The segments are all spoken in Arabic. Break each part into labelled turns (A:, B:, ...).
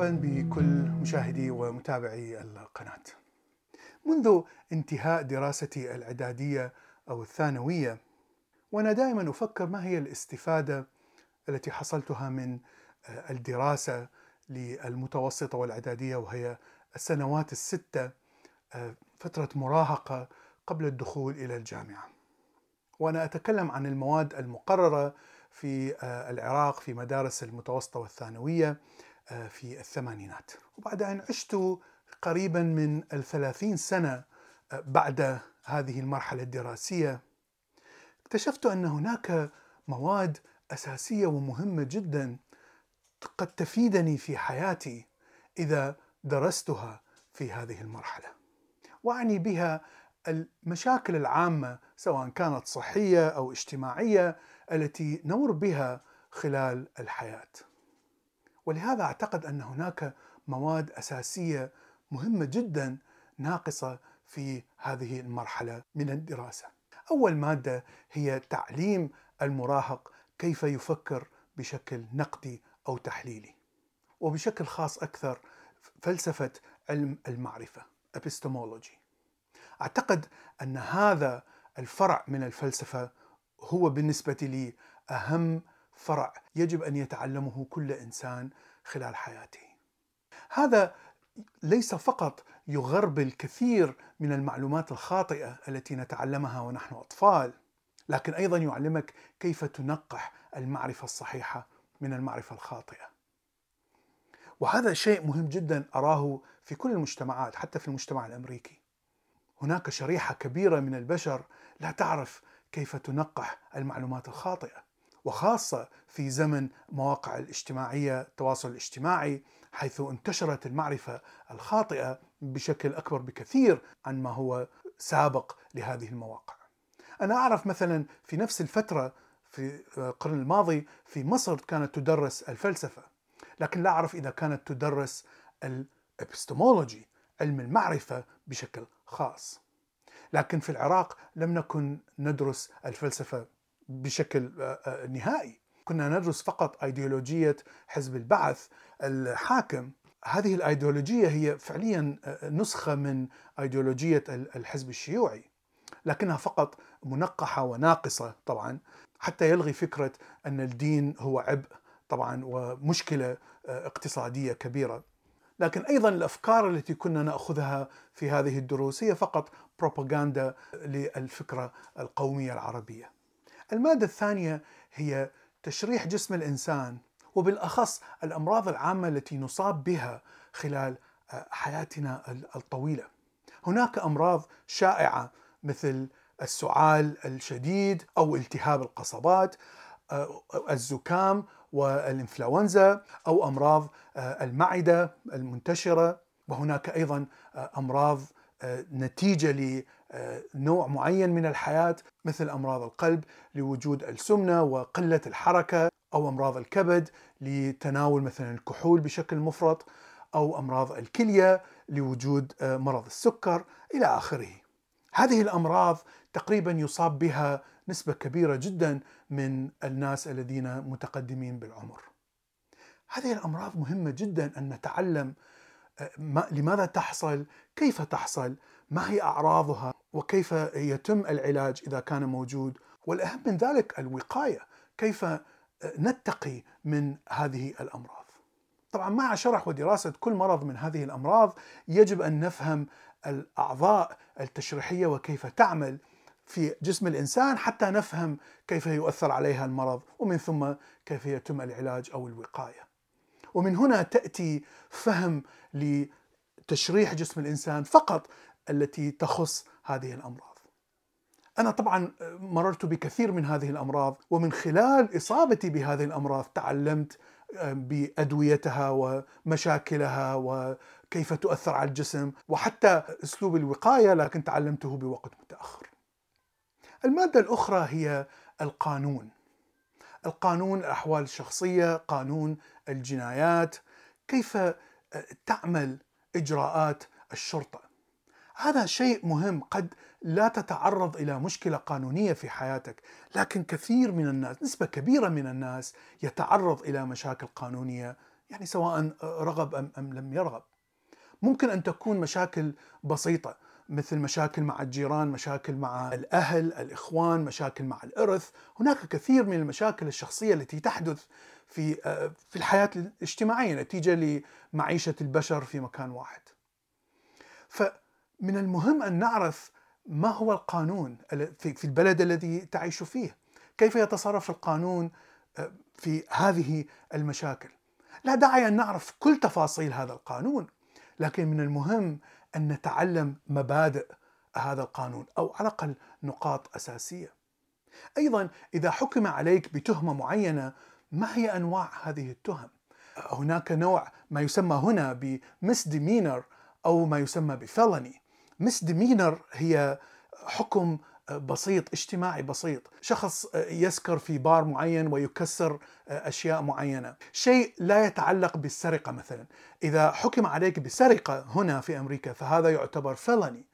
A: وسهلا بكل مشاهدي ومتابعي القناة. منذ انتهاء دراستي الإعدادية أو الثانوية وأنا دائما أفكر ما هي الاستفادة التي حصلتها من الدراسة للمتوسطة والإعدادية وهي السنوات الستة فترة مراهقة قبل الدخول إلى الجامعة. وأنا أتكلم عن المواد المقررة في العراق في مدارس المتوسطة والثانوية في الثمانينات. وبعد أن عشت قريبا من الثلاثين سنة بعد هذه المرحلة الدراسية اكتشفت أن هناك مواد أساسية ومهمة جدا قد تفيدني في حياتي إذا درستها في هذه المرحلة. وأعني بها المشاكل العامة سواء كانت صحية أو اجتماعية التي نمر بها خلال الحياة. ولهذا أعتقد أن هناك مواد أساسية مهمة جدا ناقصة في هذه المرحلة من الدراسة. أول مادة هي تعليم المراهق كيف يفكر بشكل نقدي أو تحليلي. وبشكل خاص أكثر فلسفة علم المعرفة epistemology. أعتقد أن هذا الفرع من الفلسفة هو بالنسبة لي أهم فرع يجب أن يتعلمه كل إنسان خلال حياته. هذا ليس فقط يغربل الكثير من المعلومات الخاطئة التي نتعلمها ونحن أطفال، لكن أيضا يعلمك كيف تنقح المعرفة الصحيحة من المعرفة الخاطئة. وهذا شيء مهم جدا أراه في كل المجتمعات حتى في المجتمع الأمريكي. هناك شريحة كبيرة من البشر لا تعرف كيف تنقح المعلومات الخاطئة. وخاصة في زمن مواقع الاجتماعية التواصل الاجتماعي حيث انتشرت المعرفة الخاطئة بشكل أكبر بكثير عن ما هو سابق لهذه المواقع. أنا أعرف مثلا في نفس الفترة في القرن الماضي في مصر كانت تدرس الفلسفة لكن لا أعرف إذا كانت تدرس الإبستمولوجي علم المعرفة بشكل خاص. لكن في العراق لم نكن ندرس الفلسفة بشكل نهائي. كنا ندرس فقط ايديولوجية حزب البعث الحاكم. هذه الايديولوجية هي فعليا نسخة من ايديولوجية الحزب الشيوعي لكنها فقط منقحة وناقصة طبعا حتى يلغي فكرة أن الدين هو عبء طبعا ومشكلة اقتصادية كبيرة. لكن أيضا الأفكار التي كنا نأخذها في هذه الدروس هي فقط بروباغندا للفكرة القومية العربية. المادة الثانية هي تشريح جسم الإنسان وبالأخص الأمراض العامة التي نصاب بها خلال حياتنا الطويلة. هناك أمراض شائعة مثل السعال الشديد أو التهاب القصبات الزكام والإنفلونزا أو أمراض المعدة المنتشرة. وهناك أيضا أمراض نتيجة لنوع معين من الحياة مثل أمراض القلب لوجود السمنة وقلة الحركة أو أمراض الكبد لتناول مثلا الكحول بشكل مفرط أو أمراض الكلية لوجود مرض السكر إلى آخره. هذه الأمراض تقريبا يصاب بها نسبة كبيرة جدا من الناس الذين متقدمين بالعمر. هذه الأمراض مهمة جدا أن نتعلم لماذا تحصل؟ كيف تحصل؟ ما هي أعراضها؟ وكيف يتم العلاج إذا كان موجود. والأهم من ذلك الوقاية كيف نتقي من هذه الأمراض. طبعا مع شرح ودراسة كل مرض من هذه الأمراض يجب أن نفهم الأعضاء التشريحية وكيف تعمل في جسم الإنسان حتى نفهم كيف يؤثر عليها المرض ومن ثم كيف يتم العلاج أو الوقاية. ومن هنا تأتي فهم لتشريح جسم الإنسان فقط التي تخص هذه الأمراض. أنا طبعا مررت بكثير من هذه الأمراض ومن خلال إصابتي بهذه الأمراض تعلمت بأدويتها ومشاكلها وكيف تؤثر على الجسم وحتى أسلوب الوقاية لكن تعلمته بوقت متأخر. المادة الأخرى هي القانون. القانون الأحوال الشخصية، قانون الجنايات، كيف تعمل إجراءات الشرطة. هذا شيء مهم قد لا تتعرض إلى مشكلة قانونية في حياتك، لكن كثير من الناس، نسبة كبيرة من الناس يتعرض إلى مشاكل قانونية يعني سواء رغب ام أم لم يرغب. ممكن أن تكون مشاكل بسيطة مثل مشاكل مع الجيران، مشاكل مع الأهل، الإخوان، مشاكل مع الإرث، هناك كثير من المشاكل الشخصية التي تحدث في في الحياة الاجتماعية نتيجة لمعيشة البشر في مكان واحد. فمن المهم أن نعرف ما هو القانون في البلد الذي تعيش فيه؟ كيف يتصرف القانون في هذه المشاكل؟ لا داعي أن نعرف كل تفاصيل هذا القانون، لكن من المهم أن نتعلم مبادئ هذا القانون أو على الأقل نقاط أساسية. أيضا إذا حكم عليك بتهمة معينة ما هي أنواع هذه التهم؟ هناك نوع ما يسمى هنا بمسدمينر أو ما يسمى بفلني. مسدمينر هي حكم بسيط اجتماعي بسيط. شخص يسكر في بار معين ويكسر أشياء معينة. شيء لا يتعلق بالسرقة مثلا. إذا حكم عليك بسرقة هنا في أمريكا فهذا يعتبر فلني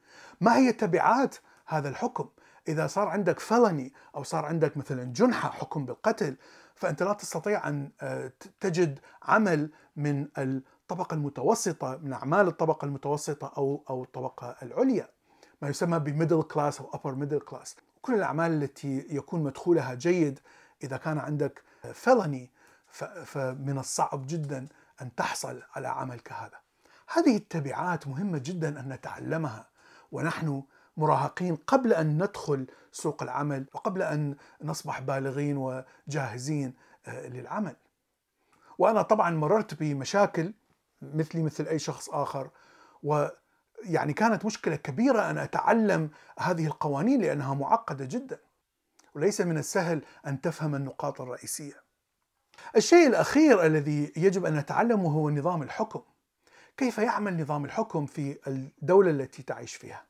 A: ما هي تبعات هذا الحكم؟ إذا صار عندك فلني أو صار عندك مثلا جنحة حكم بالقتل فأنت لا تستطيع أن تجد عمل من الطبقة المتوسطة من أعمال الطبقة المتوسطة أو أو الطبقة العليا ما يسمى ب middle class أو upper middle class كل الأعمال التي يكون مدخولها جيد إذا كان عندك felony فمن الصعب جدا أن تحصل على عمل كهذا هذه التبعات مهمة جدا أن نتعلمها ونحن مراهقين قبل أن ندخل سوق العمل وقبل أن نصبح بالغين وجاهزين للعمل. وأنا طبعا مررت بمشاكل مثلي مثل أي شخص آخر. و يعني كانت مشكلة كبيرة أن أتعلم هذه القوانين لأنها معقدة جدا. وليس من السهل أن تفهم النقاط الرئيسية. الشيء الأخير الذي يجب أن نتعلمه هو نظام الحكم. كيف يعمل نظام الحكم في الدولة التي تعيش فيها؟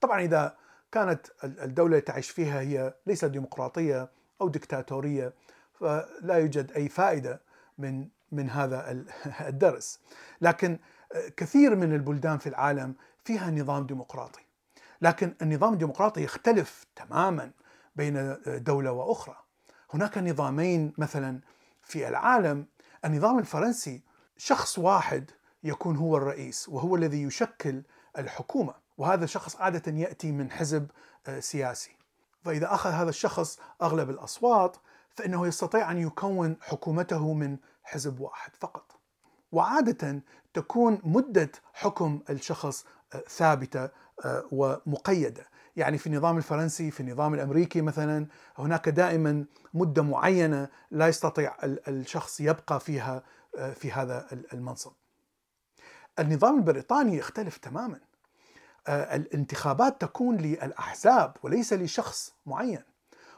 A: طبعا إذا كانت الدولة التي تعيش فيها هي ليست ديمقراطية أو دكتاتورية فلا يوجد أي فائدة من من هذا الدرس. لكن كثير من البلدان في العالم فيها نظام ديمقراطي. لكن النظام الديمقراطي يختلف تماما بين دولة وأخرى. هناك نظامين مثلا في العالم. النظام الفرنسي شخص واحد يكون هو الرئيس وهو الذي يشكل الحكومة وهذا الشخص عادة يأتي من حزب سياسي. فإذا أخذ هذا الشخص أغلب الأصوات فإنه يستطيع أن يكون حكومته من حزب واحد فقط وعادة تكون مدة حكم الشخص ثابتة ومقيدة يعني في النظام الفرنسي في النظام الأمريكي مثلا هناك دائما مدة معينة لا يستطيع الشخص يبقى فيها في هذا المنصب. النظام البريطاني يختلف تماما. الانتخابات تكون للأحزاب وليس لشخص معين.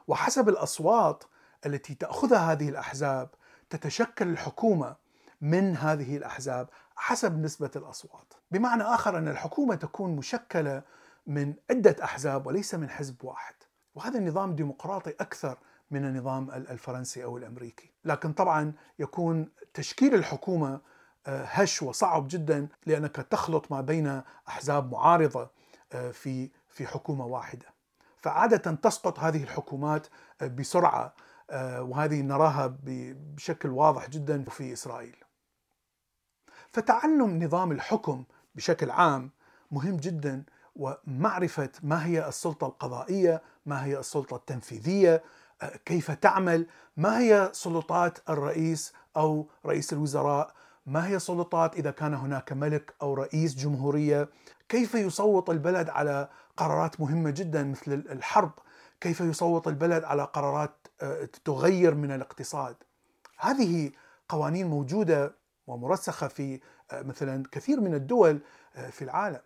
A: وحسب الأصوات التي تأخذها هذه الأحزاب تتشكل الحكومة من هذه الأحزاب حسب نسبة الأصوات. بمعنى آخر أن الحكومة تكون مشكلة من عدة أحزاب وليس من حزب واحد. وهذا النظام ديمقراطي أكثر من النظام الفرنسي أو الأمريكي، لكن طبعا يكون تشكيل الحكومة هش وصعب جدا لأنك تخلط ما بين أحزاب معارضة في في حكومة واحدة. فعادة تسقط هذه الحكومات بسرعة وهذه نراها بشكل واضح جدا في إسرائيل. فتعلم نظام الحكم بشكل عام مهم جدا ومعرفة ما هي السلطة القضائية، ما هي السلطة التنفيذية، كيف تعمل، ما هي سلطات الرئيس أو رئيس الوزراء، ما هي سلطات إذا كان هناك ملك أو رئيس جمهورية، كيف يصوت البلد على قرارات مهمة جدا مثل الحرب، كيف يصوت البلد على قرارات تغير من الاقتصاد. هذه قوانين موجودة ومرسخة في مثلا كثير من الدول في العالم.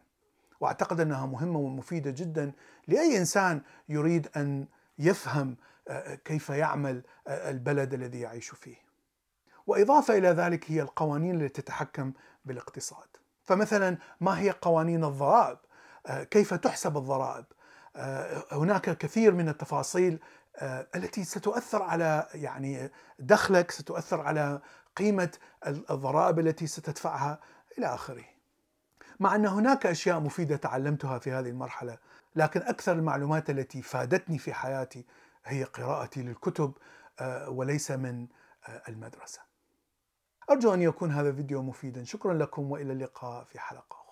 A: وأعتقد أنها مهمة ومفيدة جدا لأي إنسان يريد أن يفهم كيف يعمل البلد الذي يعيش فيه. وإضافة إلى ذلك هي القوانين التي تتحكم بالاقتصاد. فمثلا ما هي قوانين الضرائب؟ كيف تحسب الضرائب؟ هناك كثير من التفاصيل التي ستؤثر على يعني دخلك، ستؤثر على قيمة الضرائب التي ستدفعها إلى آخره. مع أن هناك أشياء مفيدة تعلمتها في هذه المرحلة، لكن أكثر المعلومات التي فادتني في حياتي هي قراءتي للكتب وليس من المدرسة. أرجو أن يكون هذا الفيديو مفيدا شكرا لكم وإلى اللقاء في حلقة